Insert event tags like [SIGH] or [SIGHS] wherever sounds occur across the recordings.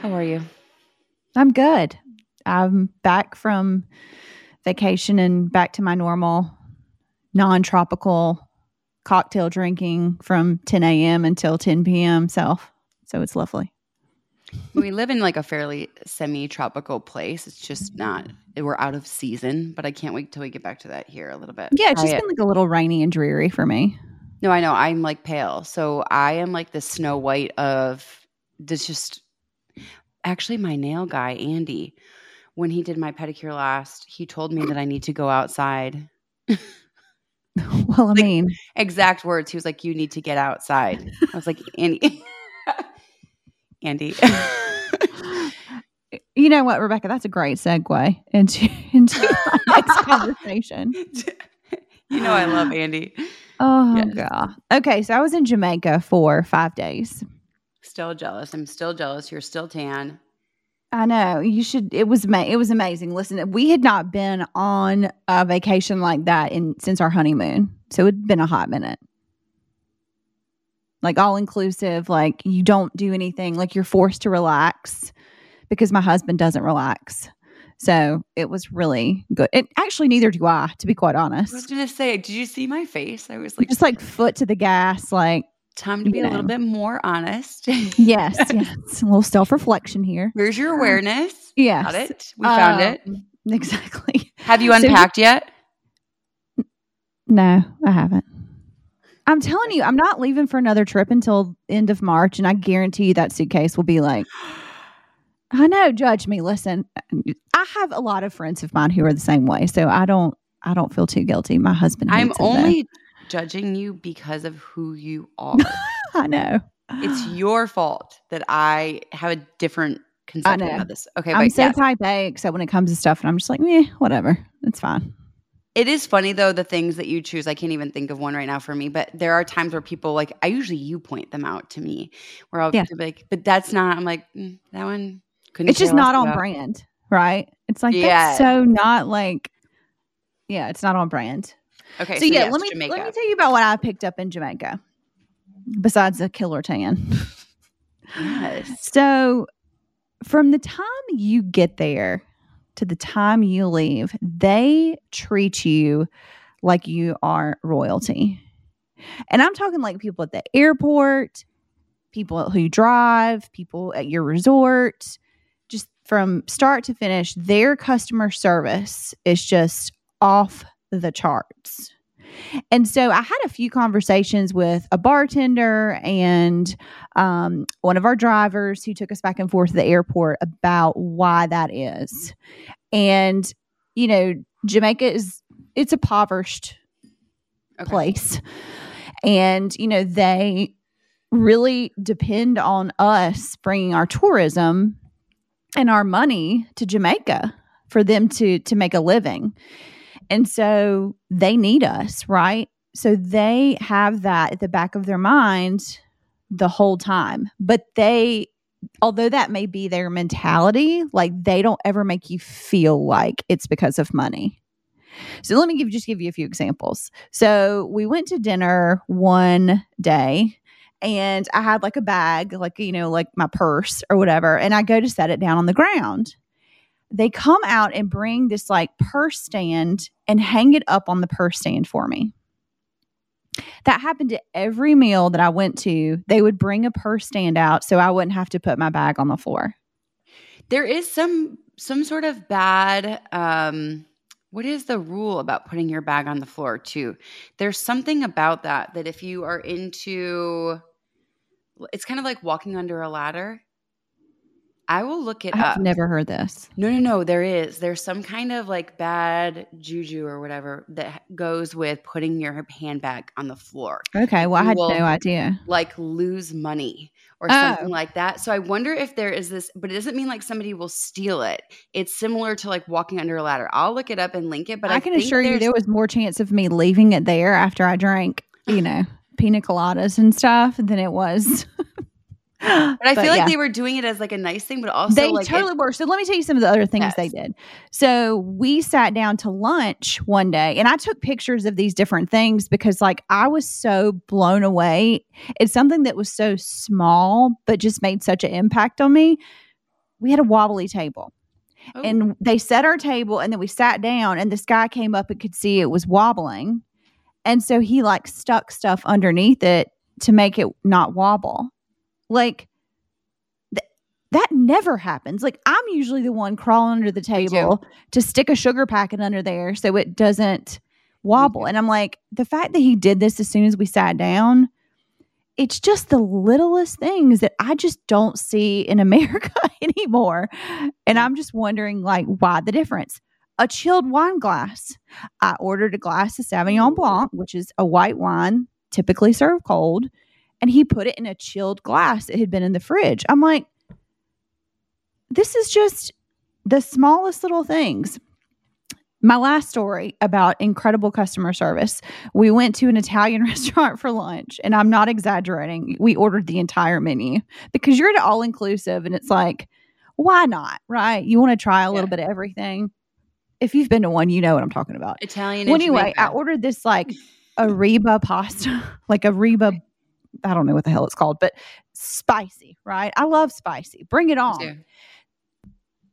How are you? I'm good. I'm back from vacation and back to my normal non tropical cocktail drinking from 10 a.m. until 10 p.m. self. So it's lovely. We live in like a fairly semi tropical place. It's just not, we're out of season, but I can't wait till we get back to that here a little bit. Yeah, it's just been like a little rainy and dreary for me. No, I know. I'm like pale. So I am like the Snow White of this just actually my nail guy, Andy, when he did my pedicure last, he told me that I need to go outside. [LAUGHS] well, I Like- mean, Exact words. He was like, You need to get outside. I was like, Andy [LAUGHS] Andy. [LAUGHS] you know what, Rebecca? That's a great segue into into our next conversation. you know I love Andy. Oh Yes. god. Okay, so I was in Jamaica for five days. Still jealous. I'm still jealous. You're still tan. I know you should. It was ma- it was amazing. Listen, we had not been on a vacation like that in since our honeymoon, so it'd been a hot minute. Like all inclusive, like you don't do anything, like you're forced to relax because my husband doesn't relax. So it was really good. And actually, neither do I, to be quite honest. I was honest. gonna say, did you see my face? I was like, Just like foot to the gas, like time to be you a little bit more honest. yes, [LAUGHS] yes, a little self reflection here. Where's your awareness? Yes, Got it. We found it. Um, [LAUGHS] exactly. Have you so unpacked yet? No, I haven't. I'm telling you, I'm not leaving for another trip until end of March, and I guarantee you that suitcase will be like. [GASPS] [GASPS] [GASPS] I know, judge me. Listen, I have a lot of friends of mine who are the same way, so I don't. I don't feel too guilty. My husband. I'm it, though. only judging you because of who you are. [LAUGHS] I know. it's your fault that I have a different conception about this. Okay, I'm but so yes. type A, except when it comes to stuff, and I'm just like, eh, whatever. It's fine. It is funny though the things that you choose. I can't even think of one right now for me, but there are times where people like I usually you point them out to me where I'll Yeah. be like, but that's not. I'm like mm, that one. Couldn't It's just not on about." brand, right? It's like Yeah. that's so not like. Yeah, it's not on brand. Okay, so, yeah, yes, let me Jamaica. let me tell you about what I picked up in Jamaica. Besides the killer tan. yes. [LAUGHS] So from the time you get there to the time you leave, they treat you like you are royalty. And I'm talking like people at the airport, people who drive, people at your resort, from start to finish, their customer service is just off the charts. And so I had a few conversations with a bartender and um, one of our drivers who took us back and forth to the airport about why that is. And, you know, Jamaica is, it's a impoverished Okay. place. And, you know, they really depend on us bringing our tourism and our money to Jamaica for them to to make a living. And so they need us, right? So they have that at the back of their mind the whole time. But they although that may be their mentality, like they don't ever make you feel like it's because of money. So let me give just give you a few examples. So we went to dinner one day and I had like a bag, like you know, like my purse or whatever, and I go to set it down on the ground. They come out and bring this like purse stand and hang it up on the purse stand for me. That happened to every meal that I went to. They would bring a purse stand out so I wouldn't have to put my bag on the floor. There is some some sort of bad um what is the rule about putting your bag on the floor too? There's something about that that if you are into it's kind of like walking under a ladder. I will look it I've up. never heard this. No, no, no. There is. There's some kind of like bad juju or whatever that goes with putting your handbag on the floor. Okay, well, I had will- no idea. Like lose money or Oh. something like that. So I wonder if there is this, but it doesn't mean like somebody will steal it. It's similar to like walking under a ladder. I'll look it up and link it, but I, I can think assure you there was more chance of me leaving it there after I drank, you [SIGHS] know, pina coladas and stuff than it was [GASPS] But I But feel like yeah. they were doing it as like a nice thing, but also they like it- totally were. So let me tell you some of the other things Yes. they did. So we sat down to lunch one day and I took pictures of these different things because like I was so blown away. It's something that was so small but just made such an impact on me. We had a wobbly table Oh, and they set our table and then we sat down and this guy came up and could see it was wobbling. And so he like stuck stuff underneath it to make it not wobble. Like th- that never happens. Like I'm usually the one crawling under the table to stick a sugar packet under there so it doesn't wobble. too. And I'm like, the fact that he did this as soon as we sat down, it's just the littlest things that I just don't see in [LAUGHS] America anymore. And I'm just wondering, like, why the difference? A chilled wine glass. I ordered a glass of Sauvignon Blanc, which is a white wine, typically served cold, and he put it in a chilled glass that had been in the fridge. I'm like, this is just the smallest little things. My last story about incredible customer service. We went to an Italian [LAUGHS] restaurant for lunch, and I'm not exaggerating. We ordered the entire menu because you're at all inclusive, and it's like, why not? Right? You want to try a little Yeah. bit of everything. If you've been to one, you know what I'm talking about. Italian. Well, anyway, I ordered this like a Reba pasta, [LAUGHS] like a Reba. I don't know what the hell it's called, but spicy, right? I love spicy. Bring it on.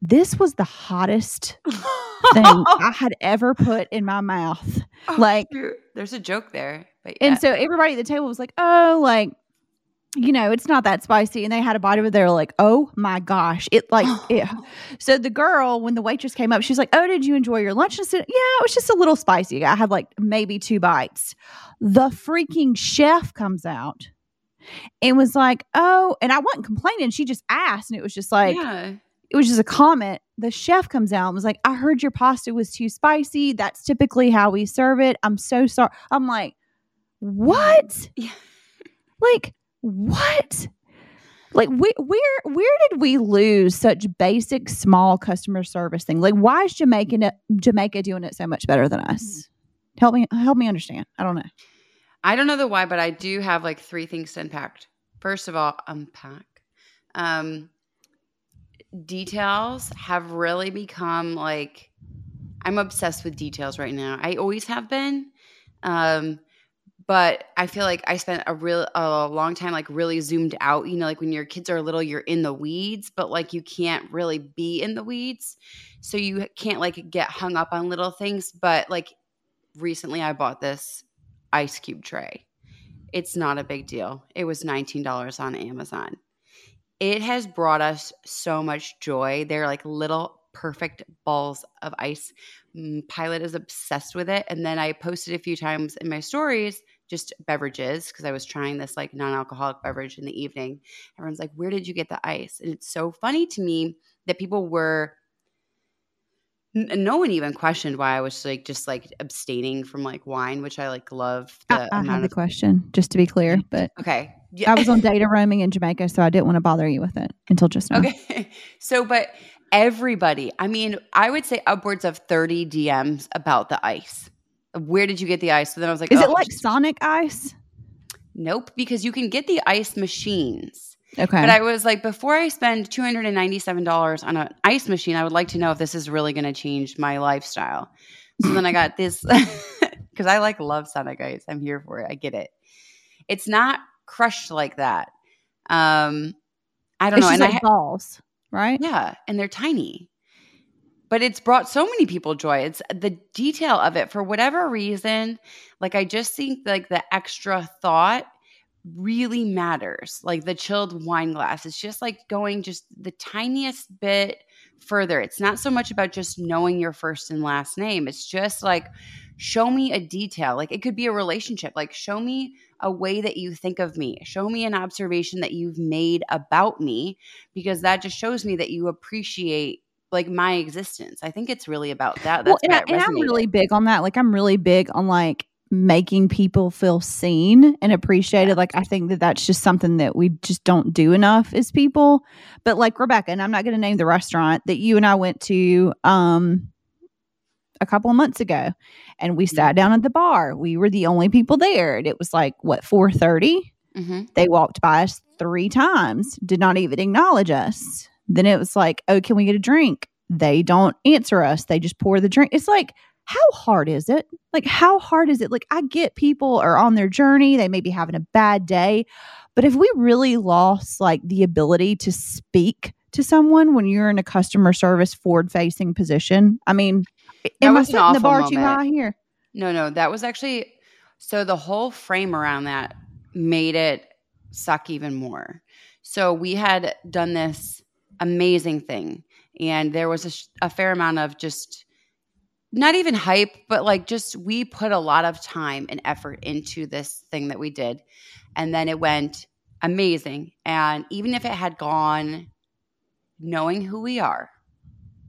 This was the hottest [LAUGHS] thing I had ever put in my mouth. Oh, like- there's a joke there, but And so everybody at the table was like, oh, like, you know, it's not that spicy. And they had a bite of it. They were like, oh my gosh. It like, it. [GASPS] So the girl, when the waitress came up, she's like, oh, did you enjoy your lunch? I said, yeah, it was just a little spicy. I had like maybe two bites. The freaking chef comes out and was like, oh, and I wasn't complaining. She just asked. And it was just like, yeah. it was just a comment. The chef comes out and was like, I heard your pasta was too spicy. That's typically how we serve it. I'm so sorry. I'm like, what? [LAUGHS] Yeah. Like, what? Like we where where did we lose such basic small customer service thing? Like why is Jamaica Jamaica doing it so much better than us? Mm-hmm. Help me help me understand. I don't know. I don't know the why, but I do have like three things to unpack. First of all, unpack. Um, details have really become like I'm obsessed with details right now. I always have been. Um, but I feel like I spent a real a long time like really zoomed out. You know, like when your kids are little, you're in the weeds, but like you can't really be in the weeds, so you can't like get hung up on little things. But like recently, I bought this ice cube tray. It's not a big deal. It was $19 on Amazon. It has brought us so much joy. They're like little perfect balls of ice. Mm, Pilot is obsessed with it. And then I posted a few times in my stories just beverages because I was trying this like non alcoholic beverage in the evening. Everyone's like, Where did you get the ice? And it's so funny to me that people were no one even questioned why I was like just like abstaining from like wine, which I like love the I, I had amount the of question just to be clear, mm-hmm. but okay. Yeah. I was on data roaming in Jamaica, so I didn't want to bother you with it until just now. okay. [LAUGHS] So, but everybody, I mean, I would say upwards of 30 DMs about the ice. Where did you get the ice? So then I was like, Is oh, it like just- Sonic Ice? nope, because you can get the ice machines. Okay. But I was like, before I spend $297 on an ice machine, I would like to know if this is really going to change my lifestyle. So then I got this [LAUGHS] because I like love Sonic Ice. I'm here for it. I get it. It's not crushed like that. Um, I don't it's know. just And I like balls, right? yeah, and they're tiny. But it's brought so many people joy. It's the detail of it for whatever reason. Like I just think like the extra thought really matters. Like the chilled wine glass. It's just like going just the tiniest bit further. It's not so much about just knowing your first and last name. It's just like show me a detail. Like it could be a relationship. Like show me a way that you think of me. Show me an observation that you've made about me because that just shows me that you appreciate like my existence. I think it's really about that. Well, That's and, I, and i'm really big on that. Like, I'm really big on like making people feel seen and appreciated. Yeah. Like, I think that that's just something that we just don't do enough as people. But like Rebecca, and I'm not going to name the restaurant that you and I went to um a couple of months ago, and we Mm-hmm. sat down at the bar. We were the only people there, and it was like what 4:30. hmm They walked by us three times, did not even acknowledge us. Then it was like, oh, can we get a drink? They don't answer us. They just pour the drink. It's like, how hard is it? Like, how hard is it? Like, I get people are on their journey, they may be having a bad day. But if we really lost like the ability to speak to someone when you're in a customer service forward facing position, I mean, That am I setting the bar too high here? No, no, that was actually so the whole frame around that made it suck even more. So we had done this amazing thing, and there was a, sh- a fair amount of just not even hype, but like just we put a lot of time and effort into this thing that we did. And then it went amazing. And even if it had gone knowing who we are,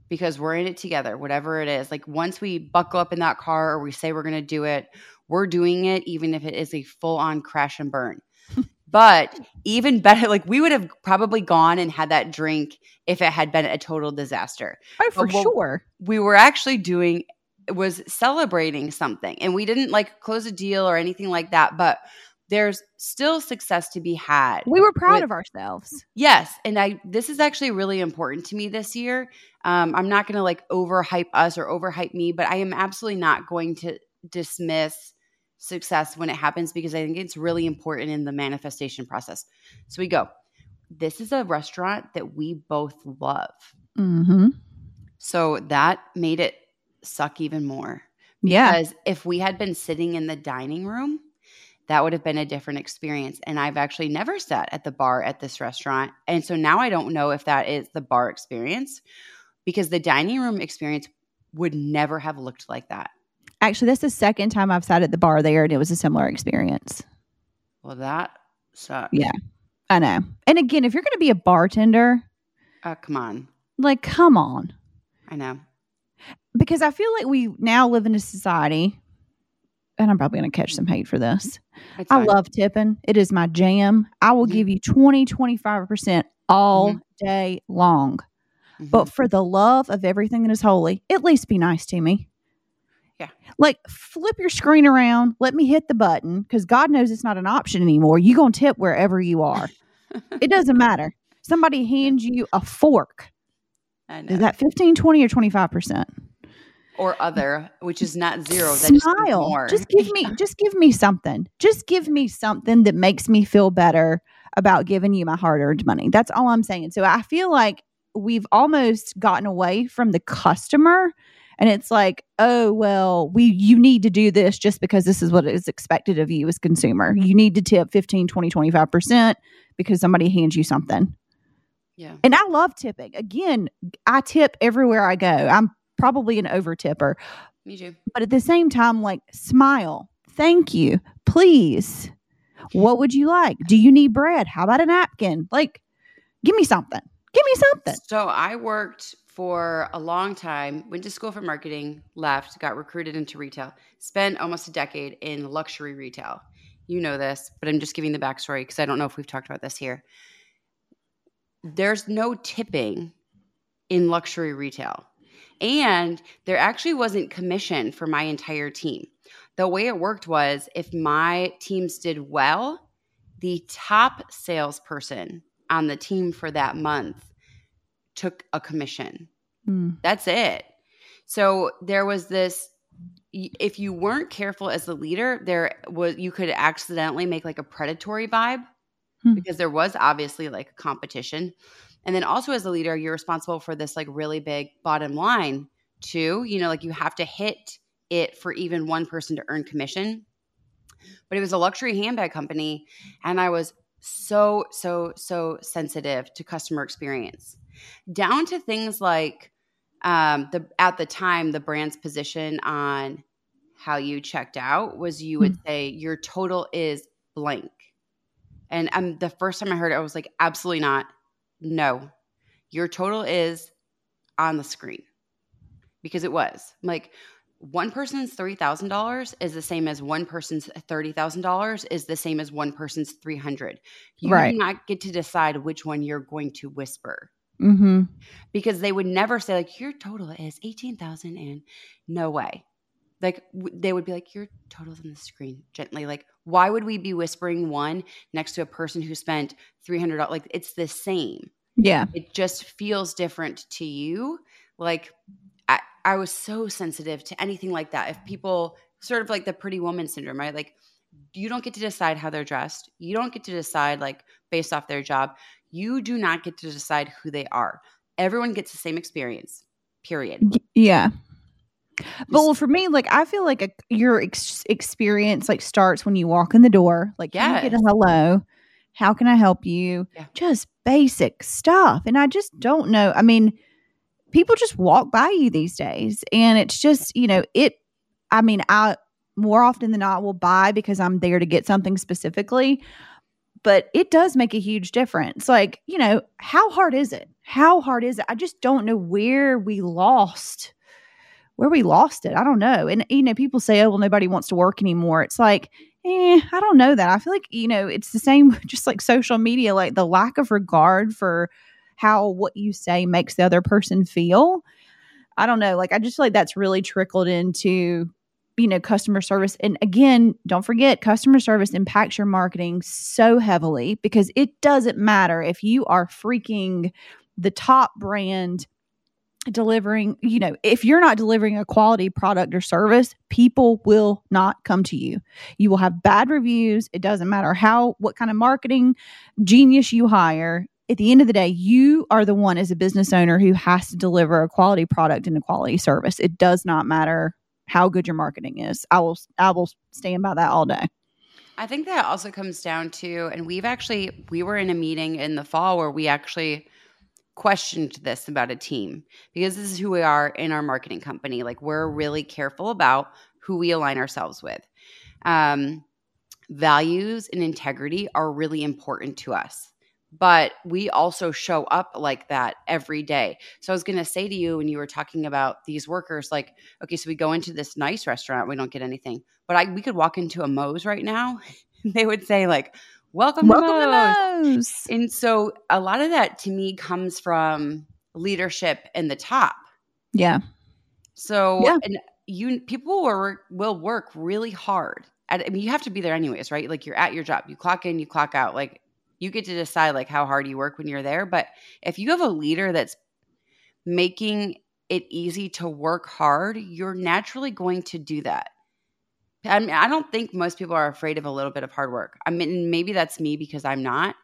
because we're in it together, whatever it is. Like once we buckle up in that car or we say we're going to do it, we're doing it, even if it is a full on crash and burn. [LAUGHS] but even better, [LAUGHS] like we would have probably gone and had that drink if it had been a total disaster. Oh, for But sure. We were actually doing was celebrating something and we didn't like close a deal or anything like that, but there's still success to be had. We were proud with- of ourselves. Yes, and I this is actually really important to me this year. Um, I'm not going to like overhype us or overhype me, but I am absolutely not going to dismiss success when it happens because I think it's really important in the manifestation process. So we go. This is a restaurant that we both love. Mm-hmm. So that made it suck even more. Yeah. Because if we had been sitting in the dining room, that would have been a different experience. And I've actually never sat at the bar at this restaurant. And so now I don't know if that is the bar experience because the dining room experience would never have looked like that. Actually, that's the second time I've sat at the bar there and it was a similar experience. Well, that sucks. Yeah. I know. And again, if you're going to be a bartender, Uh, come on. like, come on. I know. Because I feel like we now live in a society, and I'm probably going to catch some hate for this. I fine. love tipping, it is my jam. I will Mhm. give you 20, 25% all day long. Mhm. But for the love of everything that is holy, at least be nice to me. Yeah. Like flip your screen around, let me hit the button because God knows it's not an option anymore. You're going to tip wherever you are. [LAUGHS] it doesn't matter. Somebody hands you a fork. Is that 15, 20, or 25%? Or other, which is not zero. That just Smile. more. Just give me [LAUGHS] just give me something. Just give me something that makes me feel better about giving you my hard-earned money. That's all I'm saying. So I feel like we've almost gotten away from the customer and it's like, "Oh, well, we you need to do this just because this is what is expected of you as consumer. You need to tip 15, 20, 25% because somebody hands you something." yeah. And I love tipping. Again, I tip everywhere I go. I'm probably an over tipper Me too. but at the same time, like, smile. Thank you. Please. What would you like? Do you need bread? How about a napkin? Like, give me something. Give me something. So I worked for a long time, went to school for marketing, left, got recruited into retail, spent almost a decade in luxury retail. You know this, but I'm just giving the backstory because I don't know if we've talked about this here. There's no tipping in luxury retail. And there actually wasn't commission for my entire team. The way it worked was if my teams did well, the top salesperson on the team for that month took a commission. Mm. That's it. So there was this if you weren't careful as the leader, there was you could accidentally make like a predatory vibe Hmm. because there was obviously like a competition. And then also as a leader, you're responsible for this like really big bottom line too. You know, like you have to hit it for even one person to earn commission. But it was a luxury handbag company and I was so so so sensitive to customer experience down to things like um, the at the time the brand's position on how you checked out was you would say your total is blank and um, the first time i heard it i was like absolutely not no your total is on the screen because it was like one person's $3000 is the same as one person's $30000 is the same as one person's 300 you Right. do not get to decide which one you're going to whisper Mm-hmm. because they would never say like your total is 18,000 and no way. Like w- they would be like your totals on the screen. Gently like why would we be whispering one next to a person who spent $300 like it's the same. Yeah. it just feels different to you. Like I, I was so sensitive to anything like that. If people sort of like the pretty woman syndrome right? Like you don't get to decide how they're dressed. You don't get to decide like based off their job. You do not get to decide who they are. Everyone gets the same experience period. Yeah. But well, for me, like I feel like a, your ex- experience like starts when you walk in the door. Like, get a hello? How can I help you? Yeah. Just basic stuff. And I just don't know. I mean, people just walk by you these days, and it's just you know it. I mean, I more often than not will buy because I'm there to get something specifically. But it does make a huge difference. Like, you know, how hard is it? How hard is it? I just don't know where we lost where we lost it. I don't know. And you know, people say, "Oh, well, nobody wants to work anymore." It's like, eh, I don't know that. I feel like you know, it's the same, [LAUGHS] just like social media, like the lack of regard for how what you say makes the other person feel. I don't know. Like, I just feel like that's really trickled into you know customer service and again don't forget customer service impacts your marketing so heavily because it doesn't matter if you are freaking the top brand delivering, you know, if you're not delivering a quality product or service, people will not come to you. You will have bad reviews. It doesn't matter how, what kind of marketing genius you hire. At the end of the day, you are the one as a business owner who has to deliver a quality product and a quality service. It does not matter how good your marketing is. I will, I will stand by that all day. I think that also comes down to, and we've actually, we were in a meeting in the fall where we actually questioned this about a team because this is who we are in our marketing company. Like we're really careful about who we align ourselves with. Um, values and integrity are really important to us, but we also show up like that every day. So I was going to say to you when you were talking about these workers, like, okay, so we go into this nice restaurant, we don't get anything, but I we could walk into a Moe's right now, [LAUGHS] and they would say like, "Welcome, Welcome to Moe's." to Moe's. And so a lot of that to me comes from leadership in the top. Yeah. So Yeah. and you people will will work really hard. At, I mean, you have to be there anyways, right? Like you're at your job, you clock in, you clock out. Like you get to decide like how hard you work when you're there. But if you have a leader that's making it easy to work hard, you're naturally going to do that. I mean, I don't think most people are afraid of a little bit of hard work. I mean, maybe that's me because I'm not.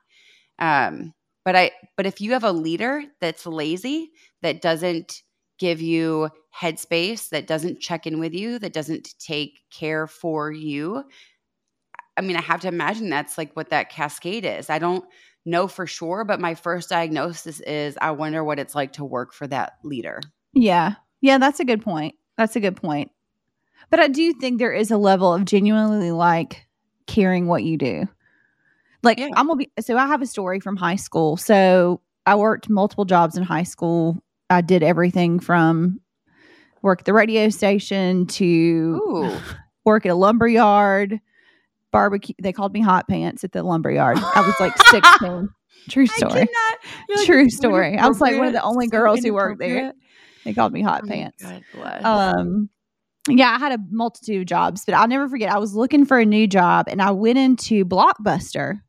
Um, but I, but if you have a leader that's lazy, that doesn't give you headspace, that doesn't check in with you, that doesn't take care for you, I mean, I have to imagine that's like what that cascade is. I don't know for sure, but my first diagnosis is I wonder what it's like to work for that leader. Yeah. Yeah, that's a good point. That's a good point. But I do think there is a level of genuinely like caring what you do. Like Yeah. I'm gonna be so I have a story from high school. So I worked multiple jobs in high school. I did everything from work at the radio station to Ooh. work at a lumber yard, barbecue. They called me hot pants at the lumber yard. I was like [LAUGHS] 16. True story. True story. I was like one of the only girls who worked there. They called me hot pants. Oh God bless. Um, yeah, I had a multitude of jobs, but I'll never forget. I was looking for a new job, and I went into Blockbuster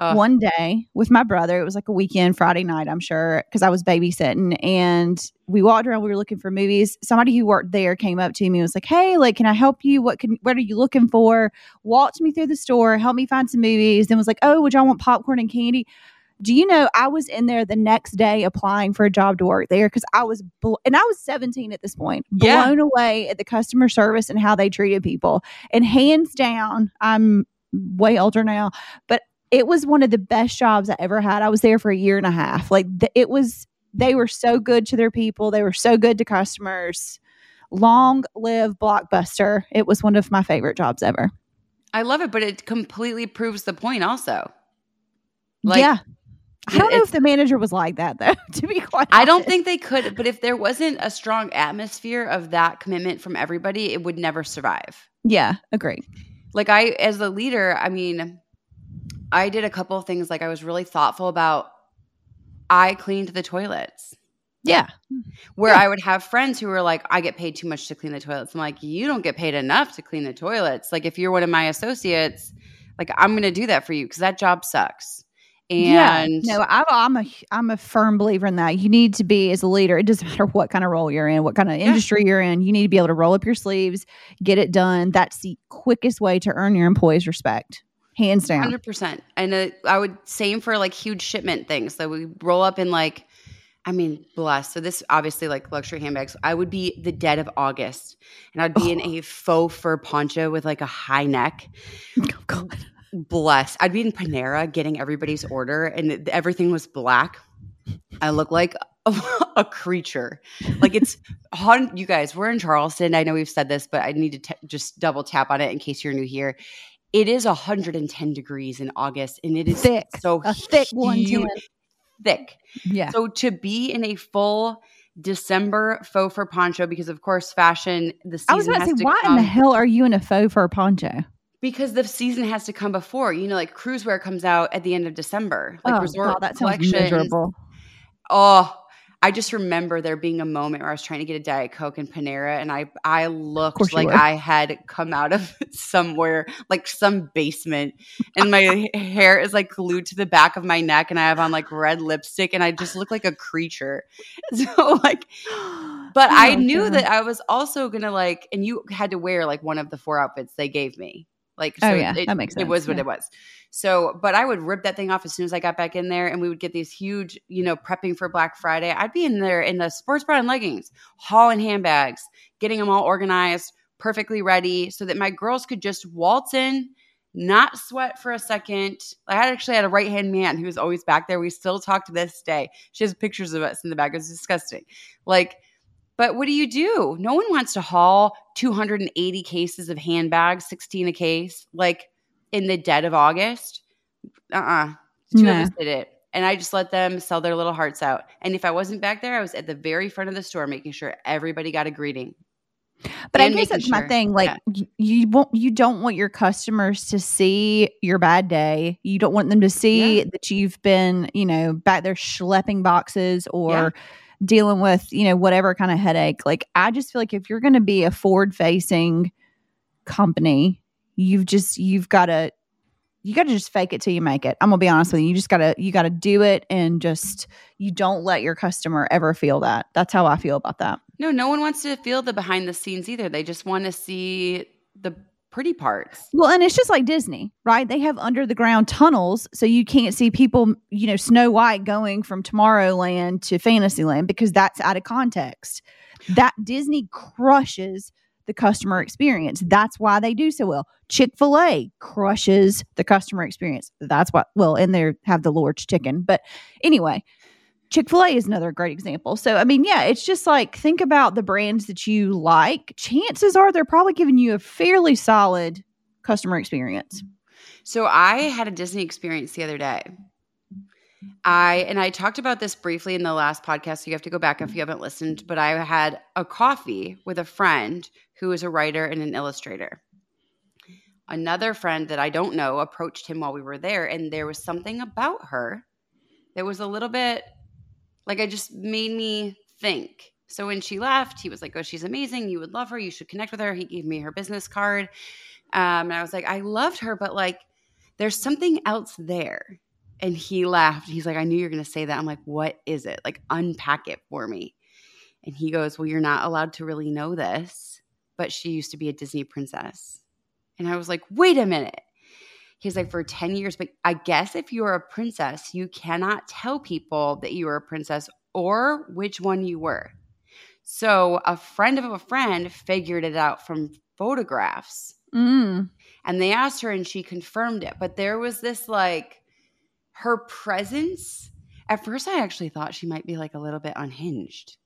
Ugh. one day with my brother. It was like a weekend, Friday night, I'm sure, because I was babysitting. And we walked around. We were looking for movies. Somebody who worked there came up to me and was like, "Hey, like, can I help you? What can? What are you looking for?" Walked me through the store, helped me find some movies, then was like, "Oh, would y'all want popcorn and candy?" Do you know I was in there the next day applying for a job to work there because I was bl- and I was 17 at this point, Yeah. blown away at the customer service and how they treated people. And hands down, I'm way older now, but it was one of the best jobs I ever had. I was there for a year and a half. Like th- it was, they were so good to their people. They were so good to customers. Long live Blockbuster. It was one of my favorite jobs ever. I love it, but it completely proves the point also. Like, yeah. I don't know if the manager was like that though, [LAUGHS] to be quite I don't think they could, but if there wasn't a strong atmosphere of that commitment from everybody, it would never survive. Yeah, agreed. Like I as the leader, I mean, I did a couple of things like I was really thoughtful about I cleaned the toilets. Yeah. Where Yeah. I would have friends who were like, I get paid too much to clean the toilets. I'm like, you don't get paid enough to clean the toilets. Like, if you're one of my associates, like, I'm going to do that for you because that job sucks. And yeah. no, I, I'm a I'm a firm believer in that. You need to be as a leader. It doesn't [LAUGHS] matter what kind of role you're in, what kind of industry you're in. You need to be able to roll up your sleeves, get it done. That's the quickest way to earn your employees' respect, hands down. Hundred percent, and uh, I would same for like huge shipment things. So we roll up in like, I mean, bless. So this obviously like luxury handbags. I would be the dead of August, and I'd be in a faux fur poncho with like a high neck. [LAUGHS] Oh, God. Bless. I'd be in Panera getting everybody's order, and everything was black. I look like a, [LAUGHS] a creature. Like it's hot. You guys, we're in Charleston. I know we've said this, but I need to t- just double tap on it in case you're new here. It is 110 degrees in August, and it is Thick. so A thick one, too. thick. Yeah. So to be in a full December faux fur poncho, because of course fashion the season I was about to say, why come in the hell are you in a faux fur poncho? Because the season has to come before. You know, like cruise wear comes out at the end of December, like oh, resort God, that collections. Oh, I just remember there being a moment where I was trying to get a Diet Coke in Panera and I I looked like were. I had come out of [LAUGHS] somewhere, like some basement. And my hair is like glued to the back of my neck and I have on like red lipstick and I just look like a creature. [LAUGHS] So like [GASPS] but I Oh, knew God. that I was also gonna like and you had to wear like one of the four outfits they gave me. Like Oh, so yeah, it, that makes it was what yeah. it was. So, but I would rip that thing off as soon as I got back in there, and we would get these huge, you know, prepping for Black Friday. I'd be in there in the sports bra and leggings, hauling handbags, getting them all organized, perfectly ready, so that my girls could just waltz in, not sweat for a second. I had actually had a right hand man who was always back there. We still talk to this day. She has pictures of us in the back. It was disgusting. Like, but what do you do? No one wants to haul 280 cases of handbags, 16 a case, like in the dead of August. Uh uh Two No. of us did it. And I just let them sell their little hearts out. And if I wasn't back there, I was at the very front of the store making sure everybody got a greeting. But I guess that's my thing. Like Yeah. you won't, you don't want your customers to see your bad day. You don't want them to see Yeah. that you've been, you know, back there schlepping boxes or Yeah. Dealing with, you know, whatever kind of headache. Like I just feel like if you're going to be a forward facing company, you've just you've got to you got to just fake it till you make it. I'm gonna be honest with you. You just gotta you gotta do it and just you don't let your customer ever feel that. That's how I feel about that. No, no one wants to feel the behind the scenes either. They just want to see the pretty parts. Well, and it's just like Disney, right? They have under the ground tunnels, so you can't see people, you know, Snow White going from Tomorrowland to Fantasyland because that's out of context. That Disney crushes the customer experience. That's why they do so well. Chick fil A crushes the customer experience. That's what, well, and they have the Lord's chicken. But anyway, Chick fil A is another great example. So, I mean, yeah, it's just like think about the brands that you like. Chances are they're probably giving you a fairly solid customer experience. So I had a Disney experience the other day. I and I talked about this briefly in the last podcast. So you have to go back if you haven't listened. But I had a coffee with a friend who is a writer and an illustrator. Another friend that I don't know approached him while we were there, and there was something about her that was a little bit like I just made me think. So when she left, he was like, "Oh, she's amazing. You would love her. You should connect with her." He gave me her business card, um, and I was like, "I loved her, but like, there's something else there." And he laughed. He's like, "I knew you were going to say that." I'm like, "What is it? Like, unpack it for me." And he goes, "Well, you're not allowed to really know this, but she used to be a Disney princess." And I was like, "Wait a minute." He's like, for 10 years, but I guess if you're a princess, you cannot tell people that you were a princess or which one you were. So a friend of a friend figured it out from photographs Mm. and they asked her and she confirmed it. But there was this like her presence. At first, I actually thought she might be like a little bit unhinged.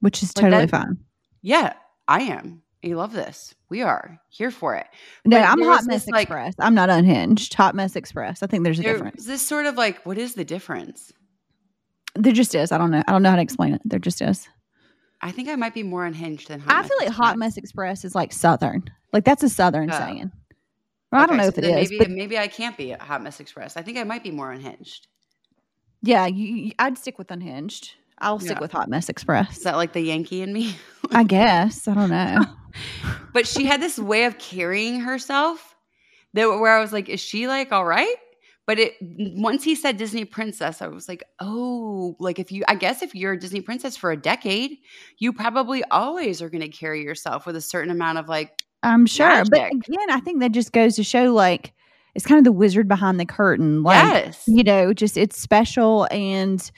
Which is But totally that- fine. Yeah, I am. I love this. We are here for it. No, But I'm there Hot Mess this, like- Express. I'm not unhinged. Hot Mess Express. I think there's a difference. There's this sort of like, what is the difference? There just is. I don't know. I don't know how to explain it. There just is. I think I might be more unhinged than Hot I Mess feel like Hot Mess Express is like Southern. Like that's a Southern Oh. saying. Well, I don't know so if it is. Maybe, but maybe I can't be Hot Mess Express. I think I might be more unhinged. yeah, you, you- I'd stick with unhinged. I'll stick Yeah. with Hot Mess Express. Is that like the Yankee in me? [LAUGHS] I guess. I don't know. [LAUGHS] but she had this way of carrying herself that where I was like, is she like all right? But it once he said Disney princess, I was like, oh, like if you, I guess if you're a Disney princess for a decade, you probably always are going to carry yourself with a certain amount of like, I'm sure. But again, I think that just goes to show like it's kind of the wizard behind the curtain. Like, yes, you know, just it's special and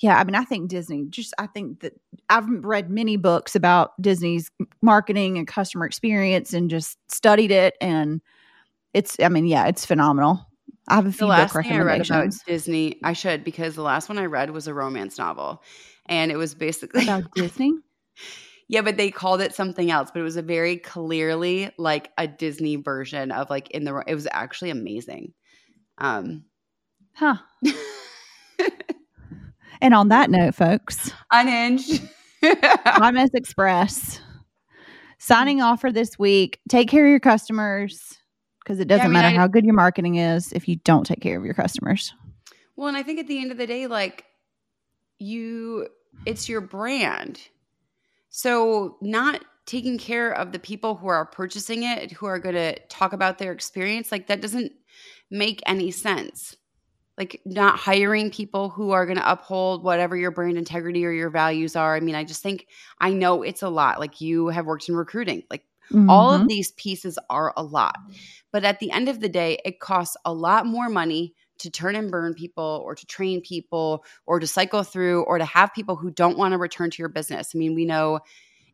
yeah, I mean, I think Disney just I think that I've read many books about Disney's marketing and customer experience and just studied it and it's I mean, yeah, it's phenomenal. I have a the few last book thing I read about recommendations Disney, I should because the last one I read was a romance novel, and it was basically about [LAUGHS] Disney. Yeah, but they called it something else, but it was a very clearly like a Disney version of like in the it was actually amazing. Um Huh. [LAUGHS] And on that note, folks, unhinged. [LAUGHS] Mess Express signing off for this week. Take care of your customers because it doesn't I mean, matter I- how good your marketing is if you don't take care of your customers. well, and I think at the end of the day like you it's your brand. So not taking care of the people who are purchasing it, who are going to talk about their experience, like that doesn't make any sense. Like not hiring people who are going to uphold whatever your brand integrity or your values are. I mean, I just think I know it's a lot. Like you have worked in recruiting. Like all Mhm. of these pieces are a lot. But at the end of the day, it costs a lot more money to turn and burn people or to train people or to cycle through or to have people who don't want to return to your business. I mean, we know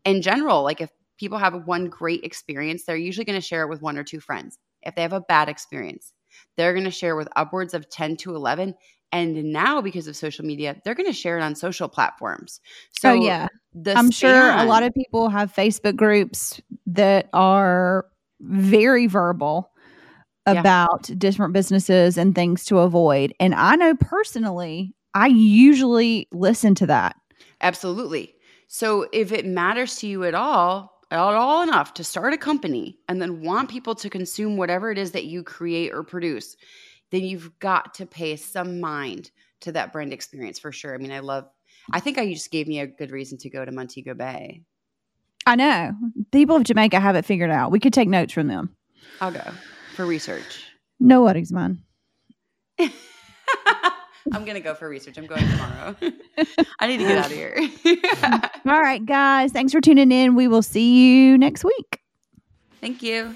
in general, like if people have one great experience, they're usually going to share it with one or two friends. If they have a bad experience, they're going to share with upwards of 10 to 11. And now, because of social media, they're going to share it on social platforms. So, oh yeah, the I'm sure a lot of people have Facebook groups that are very verbal Yeah. about different businesses and things to avoid. And I know personally, I usually listen to that. Absolutely. So if it matters to you at all, at all enough to start a company and then want people to consume whatever it is that you create or produce, then you've got to pay some mind to that brand experience for sure. I mean, I love I think I just gave me a good reason to go to Montego Bay. I know people of Jamaica have it figured out. We could take notes from them. I'll go for research. No worries, [LAUGHS] I'm gonna go for research. I'm going tomorrow. [LAUGHS] I need to get out of here. [LAUGHS] All right, guys. Thanks for tuning in. We will see you next week. Thank you.